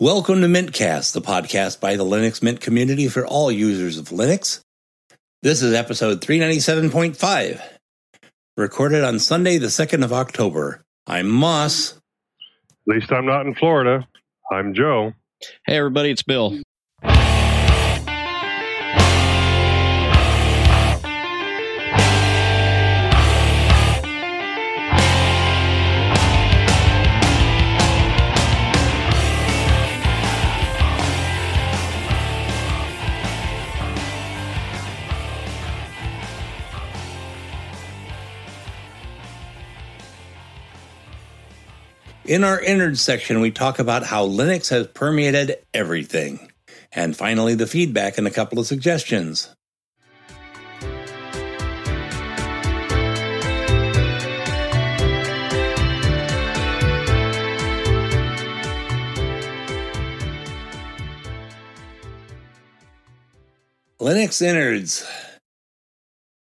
Welcome to Mintcast, the podcast by the Linux Mint community for all users of Linux. This is episode 397.5, recorded on Sunday, the 2nd of October. I'm Moss. At least I'm not in Florida. I'm Joe. Hey, everybody, it's Bill. In our innards section, we talk about how Linux has permeated everything. And finally, the feedback and a couple of suggestions. Linux innards.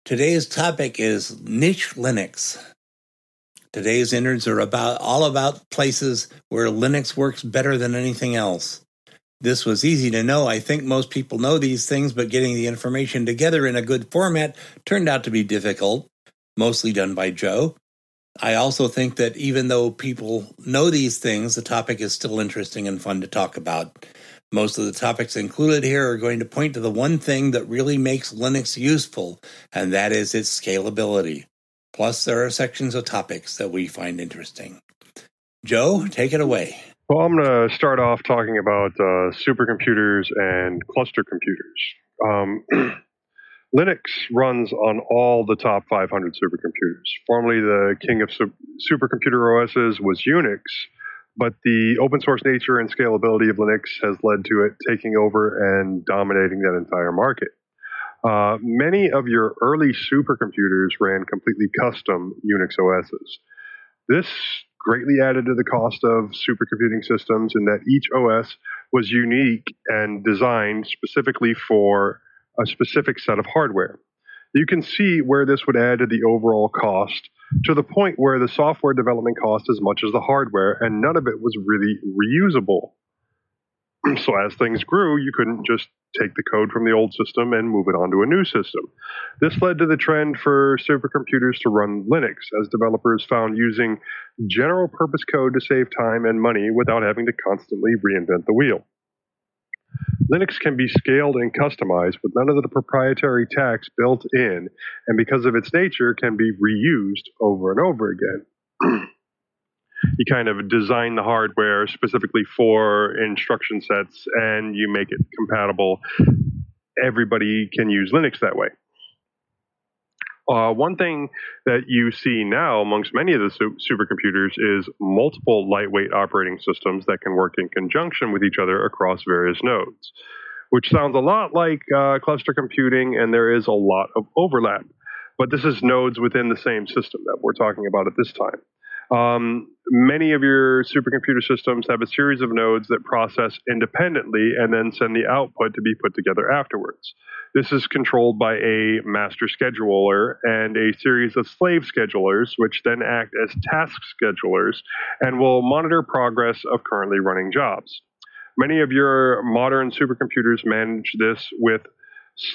Today's topic is niche Linux. Today's innards are about all about places where Linux works better than anything else. This was easy to know. I think most people know these things, but getting the information together in a good format turned out to be difficult, mostly done by Joe. I also think that even though people know these things, the topic is still interesting and fun to talk about. Most of the topics included here are going to point to the one thing that really makes Linux useful, and that is its scalability. Plus, there are sections of topics that we find interesting. Joe, take it away. Well, I'm going to start off talking about uh, supercomputers and cluster computers. Um, Linux runs on all the top 500 supercomputers. Formerly, the king of su- supercomputer OSs was Unix, but the open source nature and scalability of Linux has led to it taking over and dominating that entire market. Uh, many of your early supercomputers ran completely custom Unix OSs. This greatly added to the cost of supercomputing systems in that each OS was unique and designed specifically for a specific set of hardware. You can see where this would add to the overall cost to the point where the software development cost as much as the hardware, and none of it was really reusable. so as things grew, you couldn't just take the code from the old system and move it onto a new system. This led to the trend for supercomputers to run Linux, as developers found using general purpose code to save time and money without having to constantly reinvent the wheel. Linux can be scaled and customized with none of the proprietary tax built in, and because of its nature, can be reused over and over again. you kind of design the hardware specifically for instruction sets and you make it compatible. Everybody can use Linux that way. Uh, one thing that you see now amongst many of the su- supercomputers is multiple lightweight operating systems that can work in conjunction with each other across various nodes, which sounds a lot like uh, cluster computing, and there is a lot of overlap. But this is nodes within the same system that we're talking about at this time. Um, many of your supercomputer systems have a series of nodes that process independently and then send the output to be put together afterwards. This is controlled by a master scheduler and a series of slave schedulers, which then act as task schedulers and will monitor progress of currently running jobs. Many of your modern supercomputers manage this with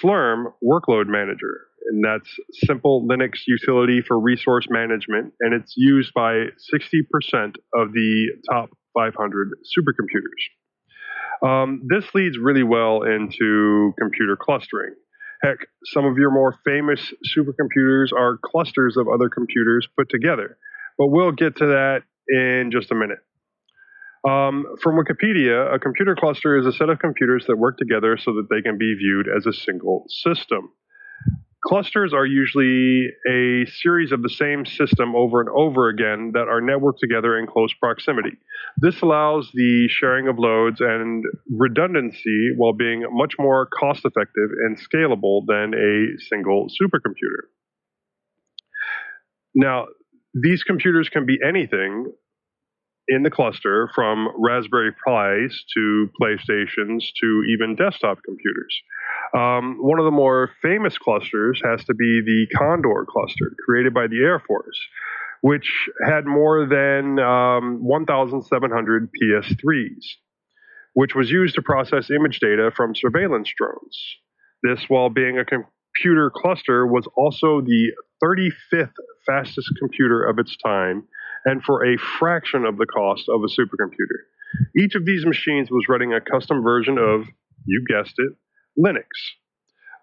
Slurm Workload Manager and that's simple Linux utility for resource management, and it's used by 60% of the top 500 supercomputers. Um, this leads really well into computer clustering. Heck, some of your more famous supercomputers are clusters of other computers put together, but we'll get to that in just a minute. Um, from Wikipedia, a computer cluster is a set of computers that work together so that they can be viewed as a single system. Clusters are usually a series of the same system over and over again that are networked together in close proximity. This allows the sharing of loads and redundancy while being much more cost effective and scalable than a single supercomputer. Now, these computers can be anything in the cluster from Raspberry Pis to PlayStations to even desktop computers. Um, one of the more famous clusters has to be the Condor cluster, created by the Air Force, which had more than um, 1,700 PS3s. which was used to process image data from surveillance drones. This, while being a computer cluster, was also the 35th fastest computer of its time and for a fraction of the cost of a supercomputer. Each of these machines was running a custom version of, you guessed it, Linux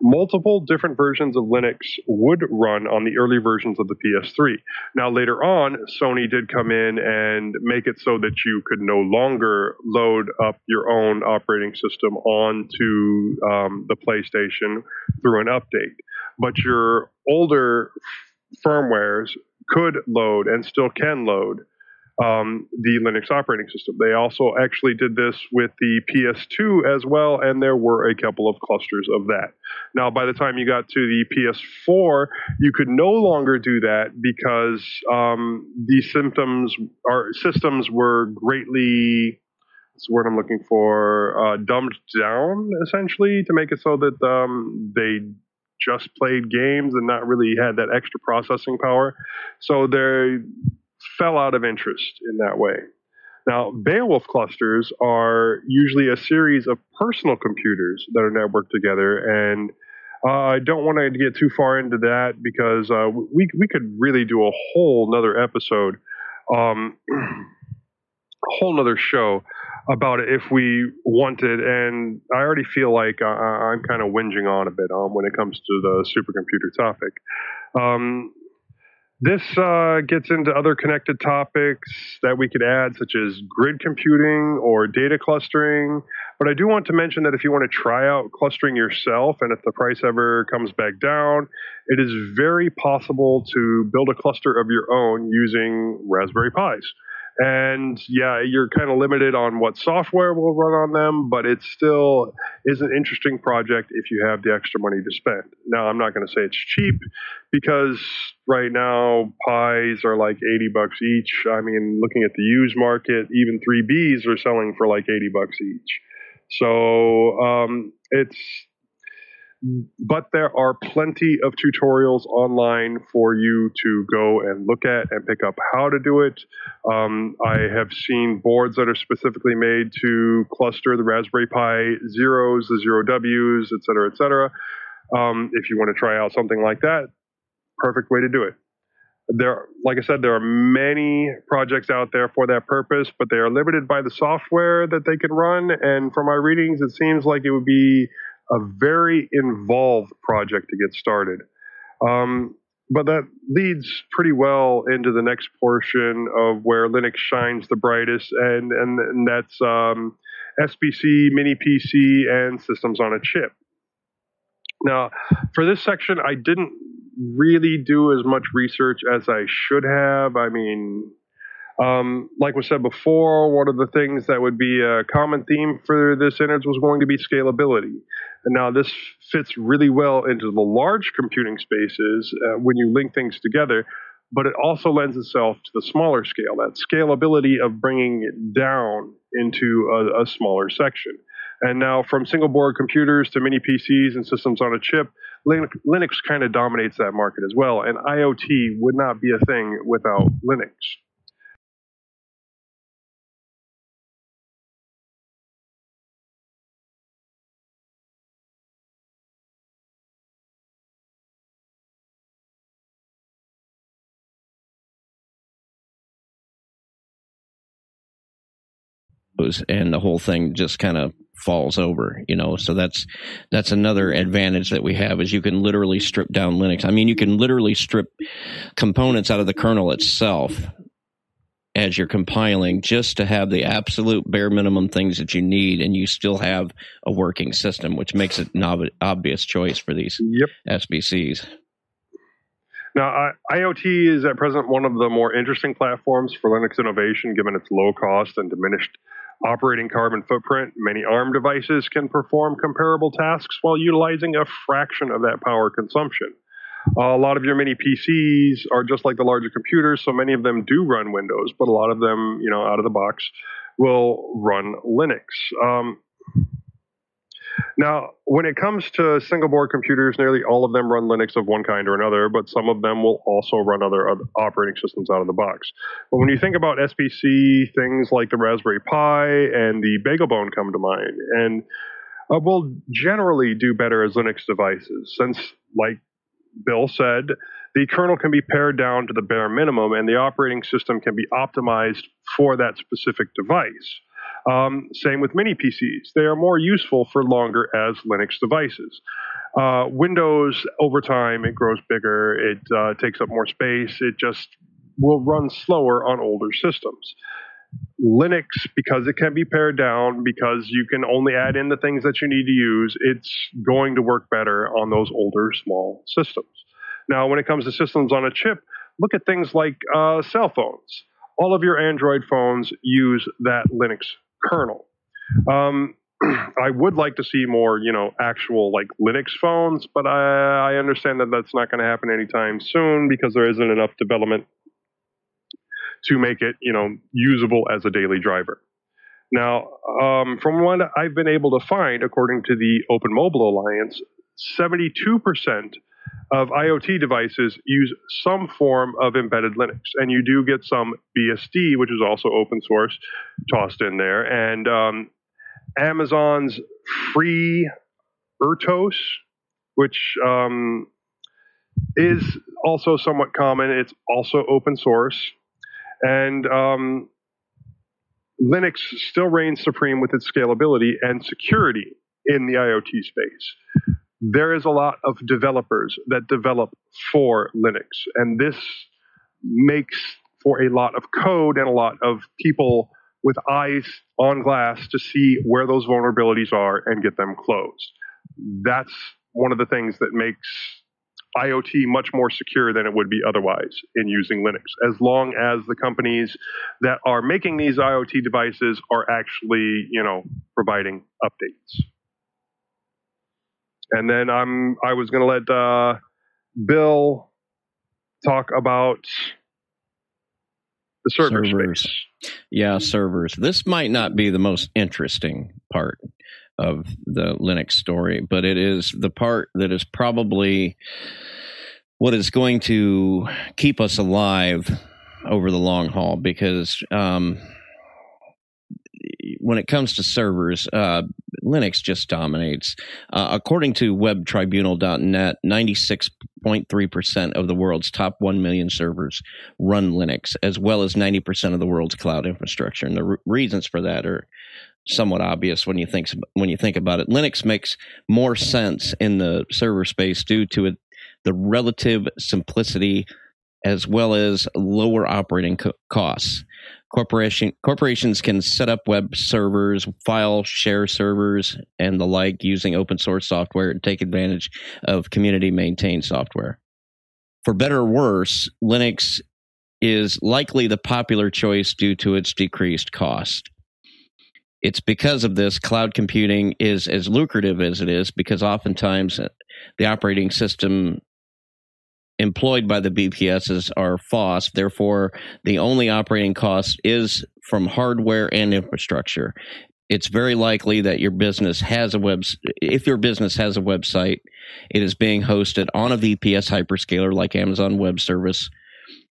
multiple different versions of Linux would run on the early versions of the PS3. Now, later on, Sony did come in and make it so that you could no longer load up your own operating system onto um, the PlayStation through an update. But your older firmwares could load and still can load um, the Linux operating system. They also actually did this with the PS2 as well, and there were a couple of clusters of that. Now, by the time you got to the PS4, you could no longer do that because um, the symptoms or systems were greatly what's the word I'm looking for uh, dumbed down essentially to make it so that um, they just played games and not really had that extra processing power. So they fell out of interest in that way. Now, Beowulf clusters are usually a series of personal computers that are networked together, and uh, I don't want to get too far into that because uh, we we could really do a whole nother episode, um, a whole nother show about it if we wanted. And I already feel like uh, I'm kind of whinging on a bit um, when it comes to the supercomputer topic. Um, this uh, gets into other connected topics that we could add, such as grid computing or data clustering. But I do want to mention that if you want to try out clustering yourself, and if the price ever comes back down, it is very possible to build a cluster of your own using Raspberry Pis. And yeah, you're kind of limited on what software will run on them, but it still is an interesting project if you have the extra money to spend. Now, I'm not going to say it's cheap because right now Pis are like 80 bucks each. I mean, looking at the used market, even 3Bs are selling for like 80 bucks each. So um, it's but there are plenty of tutorials online for you to go and look at and pick up how to do it. Um, I have seen boards that are specifically made to cluster the Raspberry Pi zeros, the zero Ws, et cetera, et cetera. Um, if you want to try out something like that, perfect way to do it. There, like I said, there are many projects out there for that purpose, but they are limited by the software that they can run. And from my readings, it seems like it would be a very involved project to get started. Um, but that leads pretty well into the next portion of where Linux shines the brightest, and and, and that's um, SBC, Mini PC, and systems on a chip. Now, for this section, I didn't really do as much research as I should have. I mean, um, like was said before, one of the things that would be a common theme for this innards was going to be scalability. And now this fits really well into the large computing spaces uh, when you link things together, but it also lends itself to the smaller scale, that scalability of bringing it down into a, a smaller section. And now, from single board computers to mini PCs and systems on a chip, Linux, Linux kind of dominates that market as well. And IoT would not be a thing without Linux. And the whole thing just kind of falls over you know? So that's that's another advantage that we have is you can literally strip down linux. I mean you can literally strip components out of the kernel itself as you're compiling just to have the absolute bare minimum things that you need and you still have a working system which makes it an obvious choice for these yep. sbcs now, IoT is at present one of the more interesting platforms for Linux innovation, given its low cost and diminished operating carbon footprint, many ARM devices can perform comparable tasks while utilizing a fraction of that power consumption. Uh, a lot of your mini PCs are just like the larger computers, so many of them do run Windows, but a lot of them, you know, out of the box, will run Linux. Um, Now, when it comes to single board computers, nearly all of them run Linux of one kind or another, but some of them will also run other, other operating systems out of the box. But when you think about SBC, things like the Raspberry Pi and the BeagleBone come to mind, and uh, will generally do better as Linux devices, since, like Bill said, the kernel can be pared down to the bare minimum, and the operating system can be optimized for that specific device. Um, same with mini PCs. They are more useful for longer as Linux devices. Uh, Windows, over time, it grows bigger, it uh, takes up more space, it just will run slower on older systems. Linux, because it can be pared down, because you can only add in the things that you need to use, it's going to work better on those older small systems. Now, when it comes to systems on a chip, look at things like uh, cell phones. All of your Android phones use that Linux kernel. Um, I would like to see more, you know, actual like Linux phones, but I, I understand that that's not going to happen anytime soon because there isn't enough development to make it, you know, usable as a daily driver. Now, um, from what I've been able to find, according to the Open Mobile Alliance, 72% of IoT devices use some form of embedded Linux, and you do get some BSD, which is also open source, tossed in there, and um, Amazon's free Ertos, which um, is also somewhat common. It's also open source, and um, Linux still reigns supreme with its scalability and security in the IoT space there is a lot of developers that develop for Linux, and this makes for a lot of code and a lot of people with eyes on glass to see where those vulnerabilities are and get them closed. That's one of the things that makes IoT much more secure than it would be otherwise in using Linux, as long as the companies that are making these IoT devices are actually, you know, providing updates. And then I'm I was going to let uh, Bill talk about the server servers. Space. Yeah, servers. This might not be the most interesting part of the Linux story, but it is the part that is probably what is going to keep us alive over the long haul because um, when it comes to servers, uh, Linux just dominates. Uh, according to WebTribunal.net, 96.3% of the world's top 1 million servers run Linux, as well as 90% of the world's cloud infrastructure. And the re- reasons for that are somewhat obvious when you think when you think about it. Linux makes more sense in the server space due to it, the relative simplicity as well as lower operating co- costs. Corporation corporations can set up web servers, file share servers, and the like using open source software and take advantage of community maintained software. For better or worse, Linux is likely the popular choice due to its decreased cost. It's because of this cloud computing is as lucrative as it is because oftentimes uh, the operating system employed by the VPSs are FOSS. Therefore, the only operating cost is from hardware and infrastructure. It's very likely that your business has a web. If your business has a website, it is being hosted on a VPS hyperscaler like Amazon Web Service,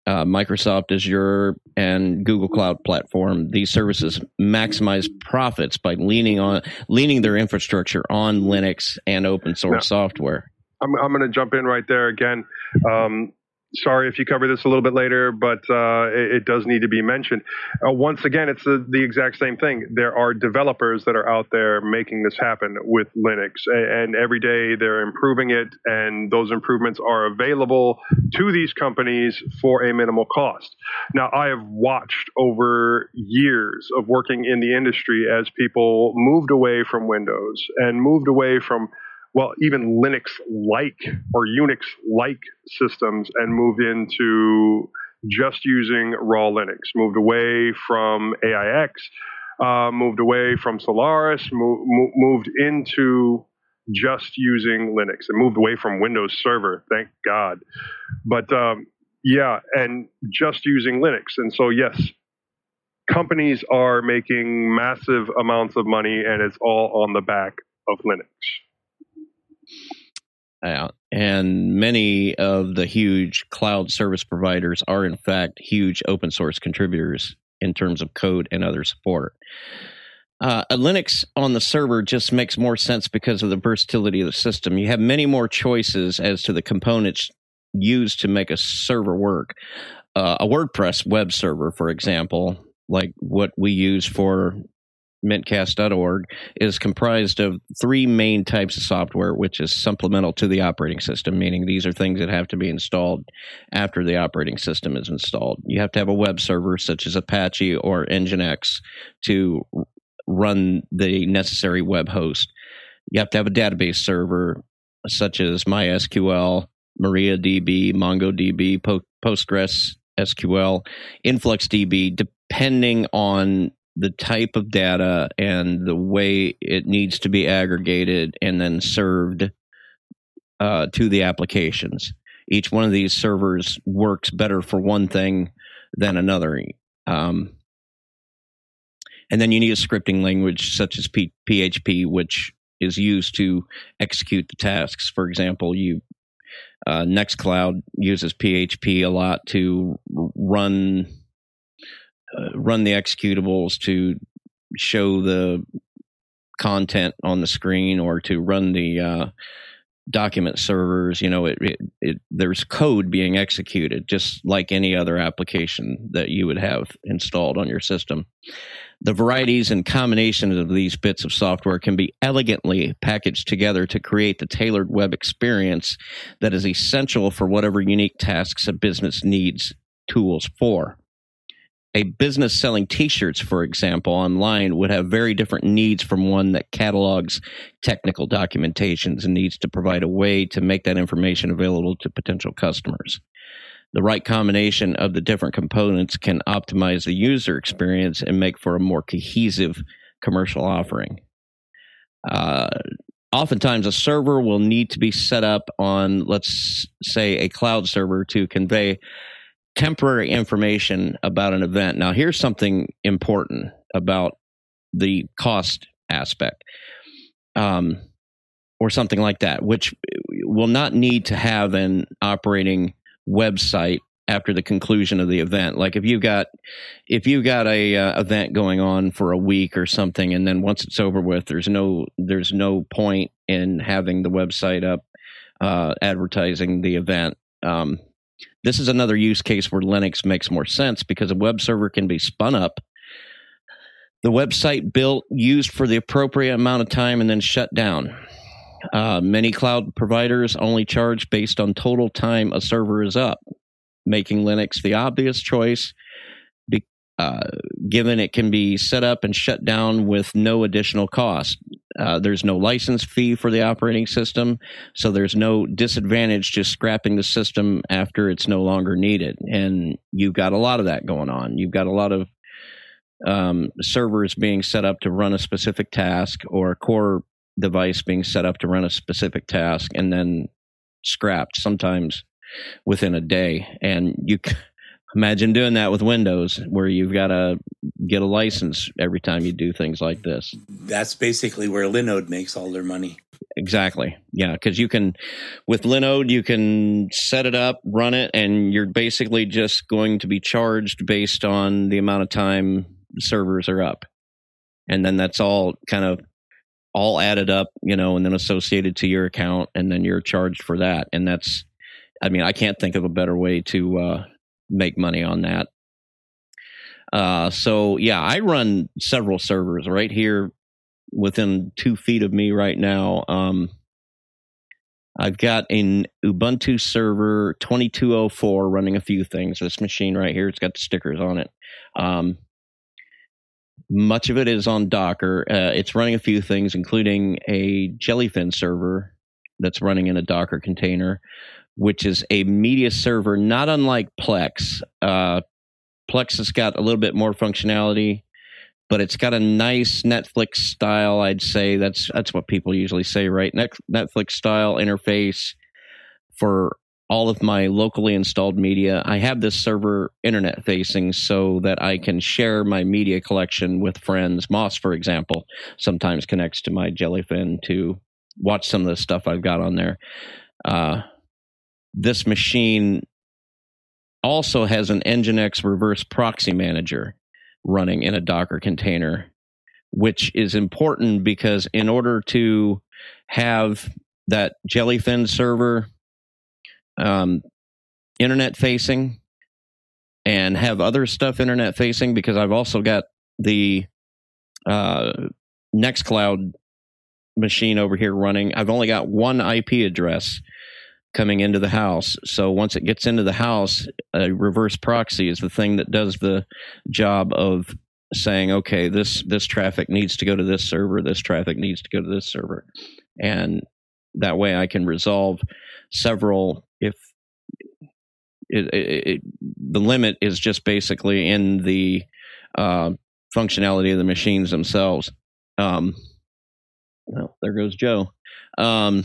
uh, Microsoft Azure, and Google Cloud Platform. These services maximize profits by leaning on leaning their infrastructure on Linux and open source software. I'm, I'm going to jump in right there again. Um, sorry if you cover this a little bit later, but uh, it, it, does need to be mentioned. Uh, once again, it's the, the, exact same thing. There are developers that are out there making this happen with Linux, and every day they're improving it, and those improvements are available to these companies for a minimal cost. Now, I have watched over years of working in the industry as people moved away from Windows and moved away from well, even Linux like or Unix like systems and moved into just using raw Linux, moved away from AIX, uh, moved away from Solaris, mo- mo- moved into just using Linux and moved away from Windows Server, thank God. But um, yeah, and just using Linux. And so, yes, companies are making massive amounts of money and it's all on the back of Linux. Yeah. And many of the huge cloud service providers are, in fact, huge open source contributors in terms of code and other support. Uh, a Linux on the server just makes more sense because of the versatility of the system. You have many more choices as to the components used to make a server work. Uh, a WordPress web server, for example, like what we use for mintcast.org is comprised of three main types of software, which is supplemental to the operating system, meaning these are things that have to be installed after the operating system is installed. You have to have a web server such as Apache or Nginx to run the necessary web host. You have to have a database server such as MySQL, MariaDB, MongoDB, Postgres SQL, InfluxDB, depending on the type of data and the way it needs to be aggregated and then served uh, to the applications. Each one of these servers works better for one thing than another. Um, and then you need a scripting language such as P- PHP, which is used to execute the tasks. For example, you uh, Nextcloud uses PHP a lot to run uh, run the executables to show the content on the screen or to run the uh, document servers you know it, it, it, there's code being executed just like any other application that you would have installed on your system. The varieties and combinations of these bits of software can be elegantly packaged together to create the tailored web experience that is essential for whatever unique tasks a business needs tools for a business selling t-shirts for example online would have very different needs from one that catalogs technical documentations and needs to provide a way to make that information available to potential customers. The right combination of the different components can optimize the user experience and make for a more cohesive commercial offering. Uh, oftentimes a server will need to be set up on let's say a cloud server to convey temporary information about an event. Now, here's something important about the cost aspect, um, or something like that, which will not need to have an operating website after the conclusion of the event. Like if you got if you got a uh, event going on for a week or something, and then once it's over with, there's no there's no point in having the website up uh, advertising the event. Um, this is another use case where Linux makes more sense because a web server can be spun up, the website built, used for the appropriate amount of time, and then shut down. Uh, many cloud providers only charge based on total time a server is up, making Linux the obvious choice uh, given it can be set up and shut down with no additional cost. Uh, there's no license fee for the operating system, so there's no disadvantage to scrapping the system after it's no longer needed. And you've got a lot of that going on. You've got a lot of um, servers being set up to run a specific task or a core device being set up to run a specific task and then scrapped sometimes within a day. And you Imagine doing that with Windows, where you've got to get a license every time you do things like this. That's basically where Linode makes all their money. Exactly. Yeah, because you can, with Linode, you can set it up, run it, and you're basically just going to be charged based on the amount of time servers are up. And then that's all kind of all added up, you know, and then associated to your account, and then you're charged for that. And that's, I mean, I can't think of a better way to uh, make money on that. Uh, so yeah, I run several servers right here within two feet of me right now. Um, I've got an Ubuntu server 2204 running a few things. This machine right here, it's got the stickers on it. Um, much of it is on Docker. Uh, it's running a few things, including a Jellyfin server that's running in a Docker container which is a media server not unlike Plex. Uh, Plex has got a little bit more functionality, but it's got a nice Netflix style. I'd say that's that's what people usually say, right? Netflix style interface for all of my locally installed media. I have this server internet facing so that I can share my media collection with friends. Moss, for example, sometimes connects to my Jellyfin to watch some of the stuff I've got on there. Uh, this machine also has an Nginx reverse proxy manager running in a Docker container, which is important because in order to have that Jellyfin server um, internet facing and have other stuff internet facing, because I've also got the uh, Nextcloud machine over here running. I've only got one IP address coming into the house. So once it gets into the house, a reverse proxy is the thing that does the job of saying, okay, this this traffic needs to go to this server, this traffic needs to go to this server, and that way I can resolve several if. It, it, it, the limit is just basically in the uh, functionality of the machines themselves. Um, well, there goes Joe. Um,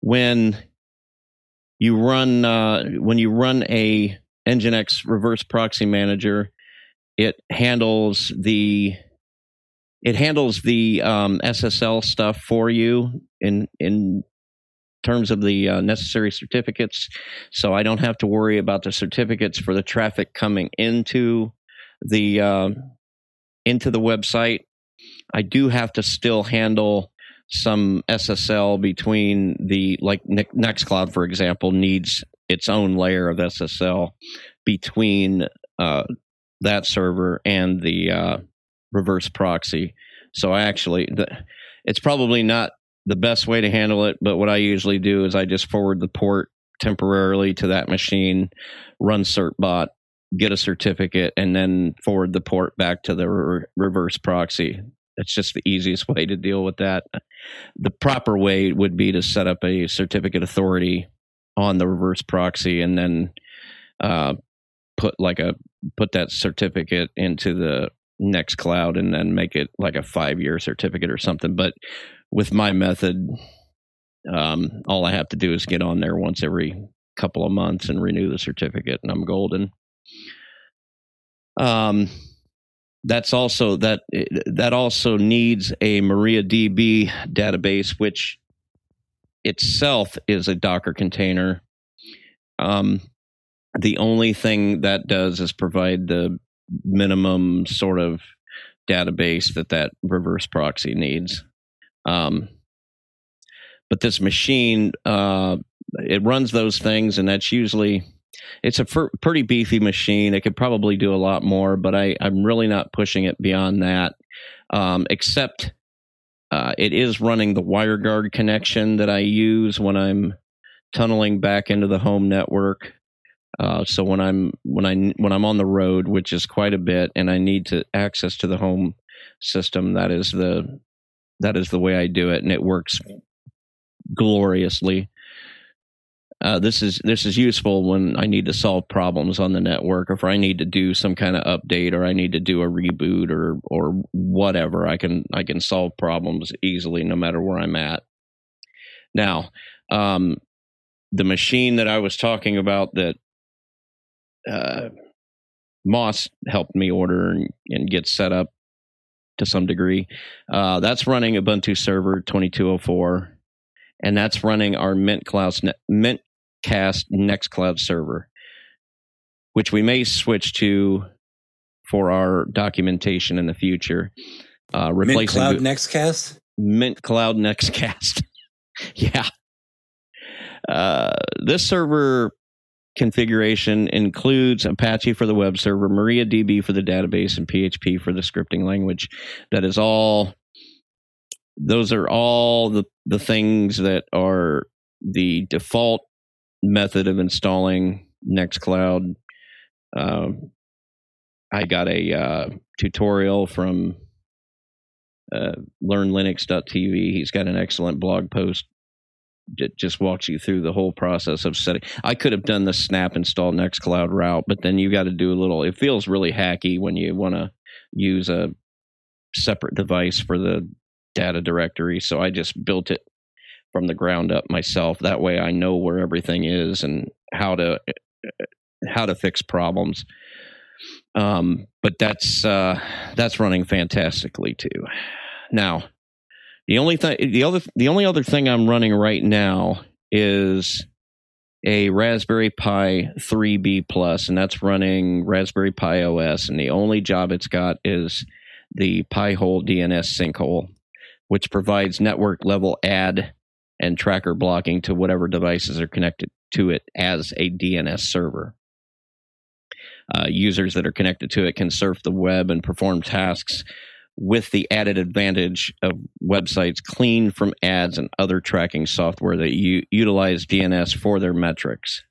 when you run uh, when you run a Nginx reverse proxy manager, it handles the it handles the um, SSL stuff for you in in terms of the uh, necessary certificates. So I don't have to worry about the certificates for the traffic coming into the uh, into the website. I do have to still handle some SSL between the like Nextcloud, for example, needs its own layer of SSL between uh, that server and the uh, reverse proxy. So I actually, it's probably not the best way to handle it, but what I usually do is I just forward the port temporarily to that machine, run certbot, get a certificate, and then forward the port back to the re- reverse proxy. That's just the easiest way to deal with that. The proper way would be to set up a certificate authority on the reverse proxy and then uh, put like a put that certificate into the Nextcloud and then make it like a five year certificate or something. But with my method, um, all I have to do is get on there once every couple of months and renew the certificate, and I'm golden. Um, that's also that that also needs a MariaDB database, which itself is a Docker container. Um, the only thing that does is provide the minimum sort of database that that reverse proxy needs. Um, but this machine, uh, it runs those things, and that's usually it's a pretty beefy machine. It could probably do a lot more, but I, I'm really not pushing it beyond that. Um, except uh, it is running the WireGuard connection that I use when I'm tunneling back into the home network. Uh, so when I'm when I when I'm on the road, which is quite a bit, and I need to access to the home system, that is the that is the way I do it, and it works gloriously uh, this is this is useful when I need to solve problems on the network, or if I need to do some kind of update, or I need to do a reboot, or or whatever. I can I can solve problems easily no matter where I'm at. Now, um, the machine that I was talking about that uh, Moss helped me order and, and, get set up to some degree. Uh, that's running Ubuntu Server 2204 and that's running our Mint Cloud Mint Cast Nextcloud server, which we may switch to for our documentation in the future. Uh, replacing Mint Cloud the, Nextcast? Mint Cloud Nextcast. yeah. Uh, this server configuration includes Apache for the web server, MariaDB for the database, and PHP for the scripting language. That is all. Those are all the, the things that are the default method of installing Nextcloud. Um, I got a uh, tutorial from uh, learnlinux.tv. He's got an excellent blog post that just walks you through the whole process of setting. I could have done the snap install Nextcloud route, but then you got to do a little. It feels really hacky when you want to use a separate device for the data directory. So I just built it from the ground up myself. That way, I know where everything is and how to how to fix problems. Um, but that's uh, that's running fantastically too. Now, the only thing the other the only other thing I'm running right now is a Raspberry Pi 3B Plus, and that's running Raspberry Pi OS. And the only job it's got is the Pi-hole DNS sinkhole, which provides network level ad and tracker blocking to whatever devices are connected to it as a DNS server. Uh, users that are connected to it can surf the web and perform tasks with the added advantage of websites clean from ads and other tracking software that u- utilize DNS for their metrics.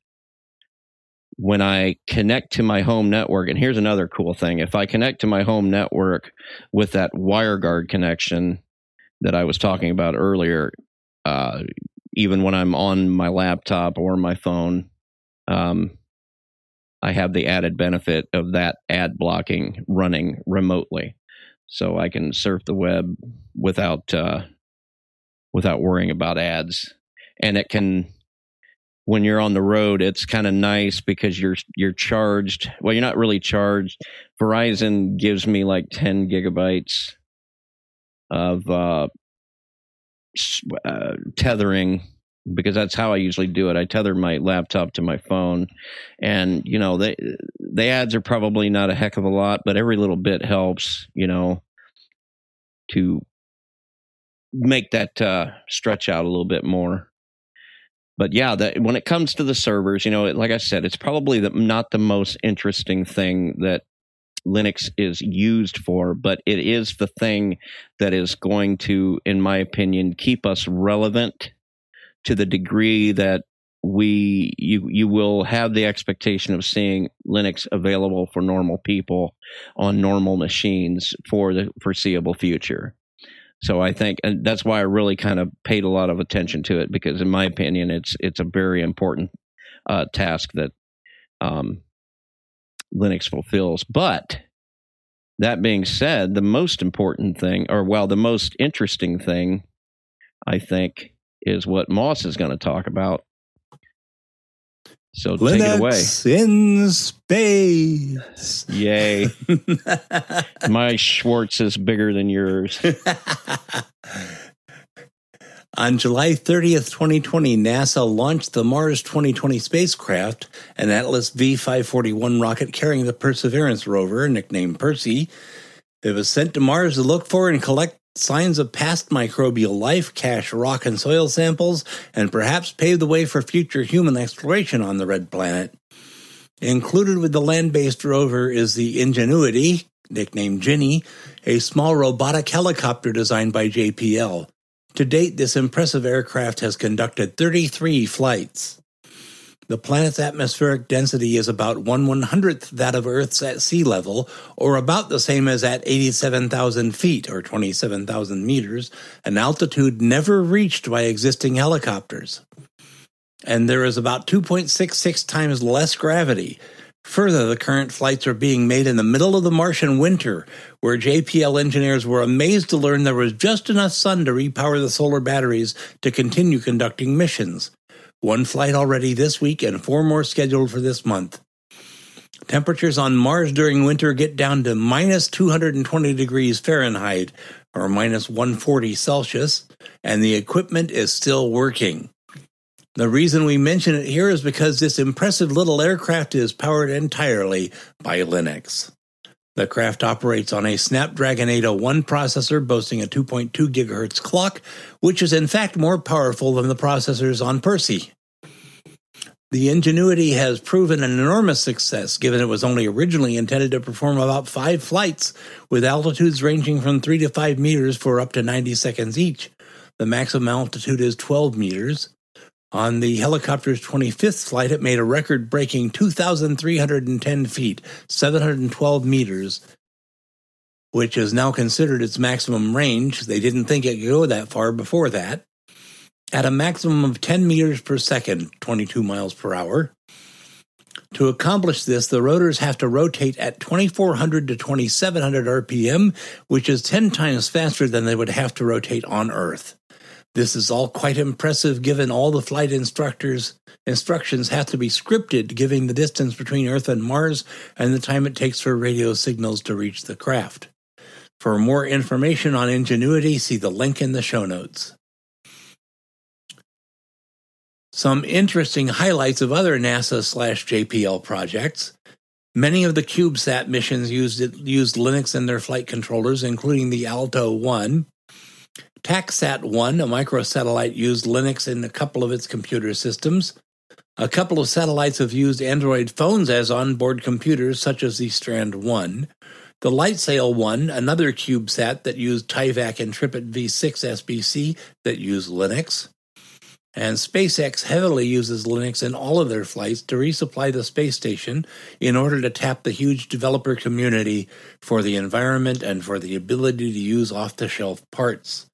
When I connect to my home network, and here's another cool thing if I connect to my home network with that WireGuard connection that I was talking about earlier, uh, even when I'm on my laptop or my phone, um, I have the added benefit of that ad blocking running remotely so I can surf the web without uh, without worrying about ads. And it can, when you're on the road, it's kind of nice because you're you're charged. Well, you're not really charged. Verizon gives me like 10 gigabytes of uh, uh, tethering because that's how I usually do it. I tether my laptop to my phone, and you know they the ads are probably not a heck of a lot, but every little bit helps. You know, to make that uh, stretch out a little bit more. But yeah, that when it comes to the servers, you know, like I said, it's probably the, not the most interesting thing that Linux is used for, but it is the thing that is going to, in my opinion, keep us relevant to the degree that we you you will have the expectation of seeing Linux available for normal people on normal machines for the foreseeable future. So I think and that's why I really kind of paid a lot of attention to it because in my opinion it's it's a very important uh, task that um, Linux fulfills. But that being said, the most important thing, or well, the most interesting thing, I think, is what Moss is going to talk about. So Linux take it away. in space. Yay. My Schwartz is bigger than yours. On July 30th, 2020, NASA launched the Mars 2020 spacecraft, an Atlas V 541 rocket carrying the Perseverance rover, nicknamed Percy. It was sent to Mars to look for and collect signs of past microbial life, cache rock and soil samples, and perhaps pave the way for future human exploration on the red planet. Included with the land based rover is the Ingenuity, nicknamed Ginny, a small robotic helicopter designed by JPL. To date, this impressive aircraft has conducted 33 flights. The planet's atmospheric density is about one one hundredth that of Earth's at sea level, or about the same as at 87,000 feet, or 27,000 meters, an altitude never reached by existing helicopters. And there is about 2.66 times less gravity. Further, the current flights are being made in the middle of the Martian winter, where JPL engineers were amazed to learn there was just enough sun to repower the solar batteries to continue conducting missions. One flight already this week and four more scheduled for this month. Temperatures on Mars during winter get down to minus 220 degrees Fahrenheit or minus 140 Celsius, and the equipment is still working. The reason we mention it here is because this impressive little aircraft is powered entirely by Linux. The craft operates on a Snapdragon 801 processor boasting a 2.2 GHz clock, which is in fact more powerful than the processors on Percy. The Ingenuity has proven an enormous success given it was only originally intended to perform about five flights, with altitudes ranging from 3 to 5 meters for up to 90 seconds each. The maximum altitude is 12 meters. On the helicopter's 25th flight, it made a record breaking 2,310 feet, 712 meters, which is now considered its maximum range. They didn't think it could go that far before that. At a maximum of 10 meters per second, 22 miles per hour. To accomplish this, the rotors have to rotate at 2400 to 2700 RPM, which is 10 times faster than they would have to rotate on Earth. This is all quite impressive given all the flight instructors instructions have to be scripted, giving the distance between Earth and Mars and the time it takes for radio signals to reach the craft. For more information on Ingenuity, see the link in the show notes. Some interesting highlights of other NASA slash JPL projects. Many of the CubeSat missions used, used Linux in their flight controllers, including the Aalto 1. TacSat 1, a microsatellite, used Linux in a couple of its computer systems. A couple of satellites have used Android phones as onboard computers, such as the Strand 1. The LightSail 1, another CubeSat that used Tyvak Intrepid V6 SBC that used Linux. And SpaceX heavily uses Linux in all of their flights to resupply the space station in order to tap the huge developer community for the environment and for the ability to use off the shelf parts.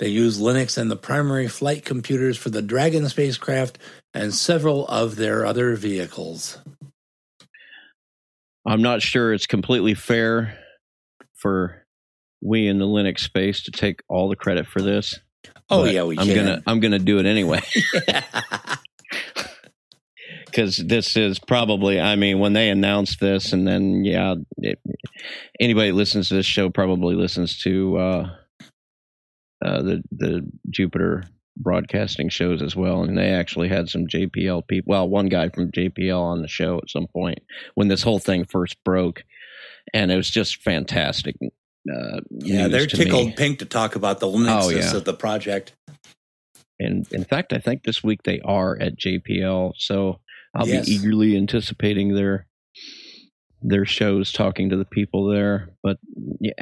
They use Linux and the primary flight computers for the Dragon spacecraft and several of their other vehicles. I'm not sure it's completely fair for we in the Linux space to take all the credit for this. Oh yeah, we I'm can. gonna I'm gonna do it anyway because this is probably I mean when they announced this and then yeah it, anybody that listens to this show probably listens to uh, uh, the the Jupiter broadcasting shows as well and they actually had some JPL people well one guy from JPL on the show at some point when this whole thing first broke and it was just fantastic uh, yeah, they're tickled me. pink to talk about the Linux Oh, yeah. of the project. And in fact, I think this week they are at JPL, so I'll Yes. be eagerly anticipating their their shows, talking to the people there. But yeah,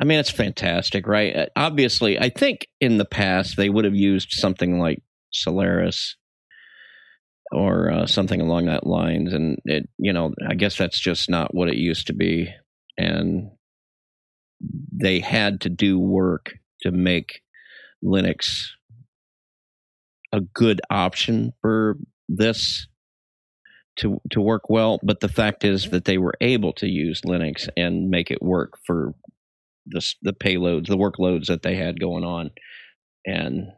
I mean, it's fantastic, right? Uh, Obviously, I think in the past they would have used something like Solaris or uh, something along that lines, and it, you know, I guess that's just not what it used to be, and they had to do work to make Linux a good option for this to to work well. But the fact is mm-hmm. that they were able to use Linux and make it work for the the payloads, the workloads that they had going on, and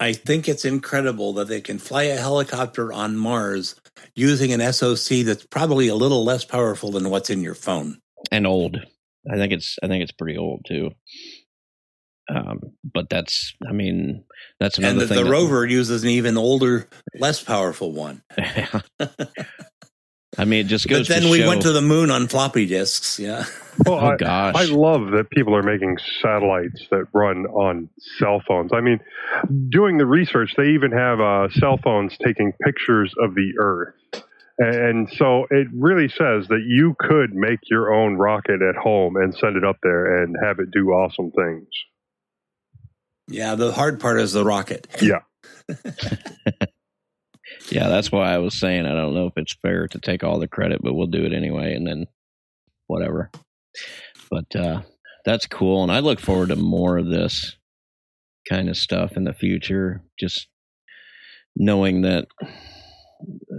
I think it's incredible that they can fly a helicopter on Mars using an SoC that's probably a little less powerful than what's in your phone. and old. I think it's I think it's pretty old too. Um, but that's I mean that's another and the, thing. the that- rover uses an even older, less powerful one. I mean, it just goes. But then to we show, went to the moon on floppy disks. Yeah. Well, Oh I, gosh! I love that people are making satellites that run on cell phones. I mean, doing the research, they even have uh, cell phones taking pictures of the Earth. And so it really says that you could make your own rocket at home and send it up there and have it do awesome things. Yeah. The hard part is the rocket. Yeah. Yeah, that's why I was saying I don't know if it's fair to take all the credit, but we'll do it anyway, and then whatever. But uh, that's cool, and I look forward to more of this kind of stuff in the future. Just knowing that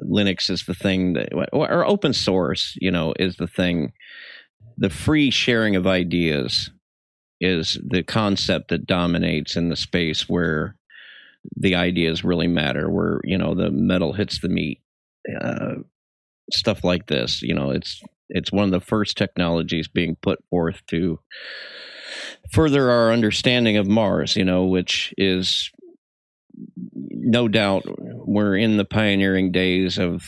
Linux is the thing that, or open source, you know, is the thing. The free sharing of ideas is the concept that dominates in the space where the ideas really matter where you know the metal hits the meat uh, stuff like this you know it's it's one of the first technologies being put forth to further our understanding of mars you know which is no doubt we're in the pioneering days of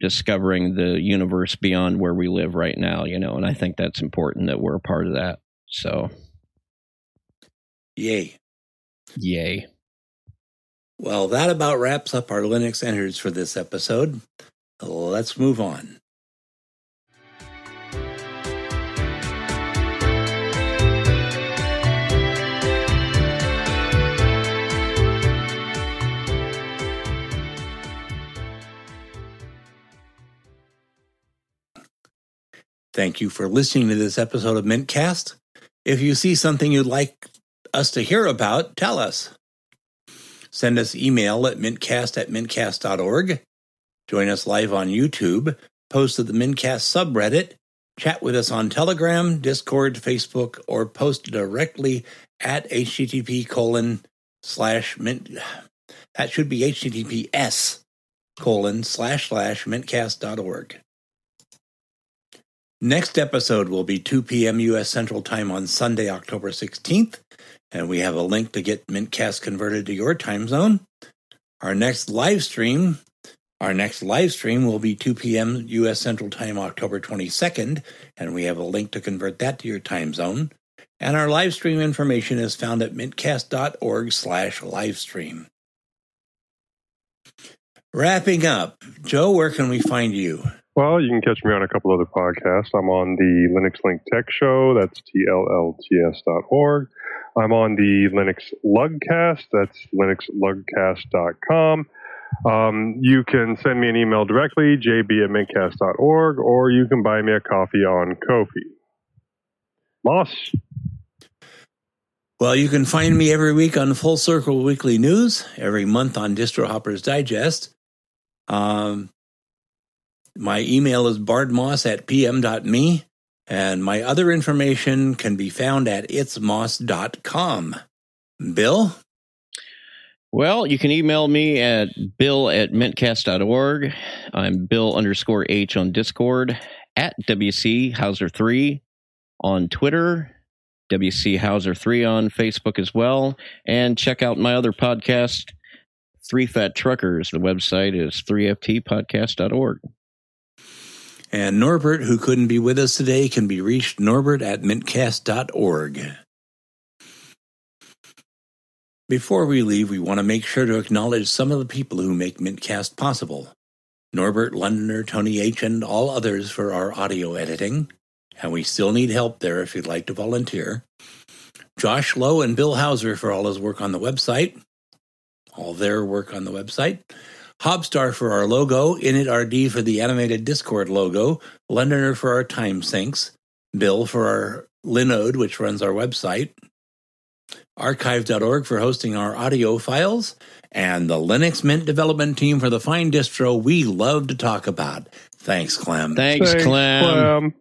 discovering the universe beyond where we live right now you know and i think that's important that we're a part of that so Yay. yay Well, that about wraps up our Linux Innards for this episode. Let's move on. Thank you for listening to this episode of Mintcast. If you see something you'd like us to hear about, tell us. Send us email at mintcast at mintcast.org. Join us live on YouTube. Post to the Mintcast subreddit. Chat with us on Telegram, Discord, Facebook, or post directly at http colon slash mint. That should be https colon slash slash mintcast.org. Next episode will be 2 p.m. U.S. Central Time on Sunday, October 16th, and we have a link to get Mintcast converted to your time zone. Our next live stream, our next live stream will be 2 p.m. U.S. Central Time, October 22nd, and we have a link to convert that to your time zone. And our live stream information is found at mintcast.org slash livestream. Wrapping up, Joe, where can we find you? Well, you can catch me on a couple other podcasts. I'm on the Linux Link Tech Show. That's tllts.org. I'm on the Linux Lugcast. That's linuxlugcast.com. Um, you can send me an email directly, jb at mintcast.org, or you can buy me a coffee on Ko-fi. Moss? Well, you can find me every week on Full Circle Weekly News, every month on Distro Hoppers Digest. Um, my email is bardmoss at pm.me, and my other information can be found at itsmoss.com. Bill? Well, you can email me at bill at mintcast.org. I'm bill underscore h on Discord, at WC Hauser3 on Twitter, WC Hauser3 on Facebook as well, and check out my other podcast, Three Fat Truckers. The website is 3ftpodcast.org. And Norbert, who couldn't be with us today, can be reached norbert at mintcast.org. Before we leave, we want to make sure to acknowledge some of the people who make Mintcast possible. Norbert, Londoner, Tony H., and all others for our audio editing. And we still need help there if you'd like to volunteer. Josh Lowe and Bill Hauser for all his work on the website, all their work on the website. Hobstar for our logo, InitRD for the animated Discord logo, Londoner for our time syncs, Bill for our Linode, which runs our website, archive.org for hosting our audio files, and the Linux Mint development team for the fine distro we love to talk about. Thanks, Clem. Thanks, Thanks Clem. Clem.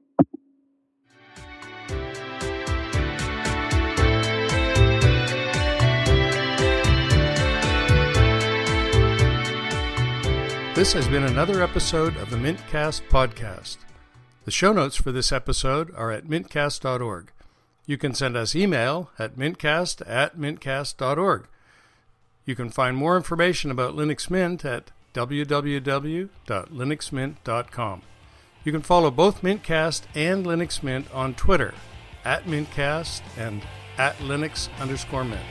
This has been another episode of the Mintcast podcast. The show notes for this episode are at mintcast.org. You can send us email at mintcast at mintcast.org. You can find more information about Linux Mint at www.linuxmint.com. You can follow both Mintcast and Linux Mint on Twitter at Mintcast and at Linux underscore Mint.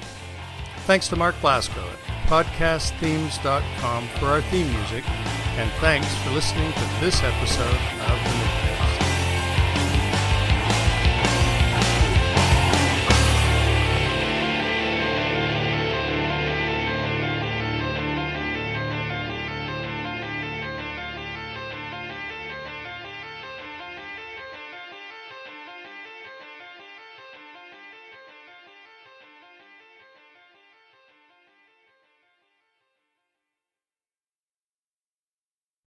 Thanks to Mark Blasco podcastthemes.com for our theme music, and thanks for listening to this episode of the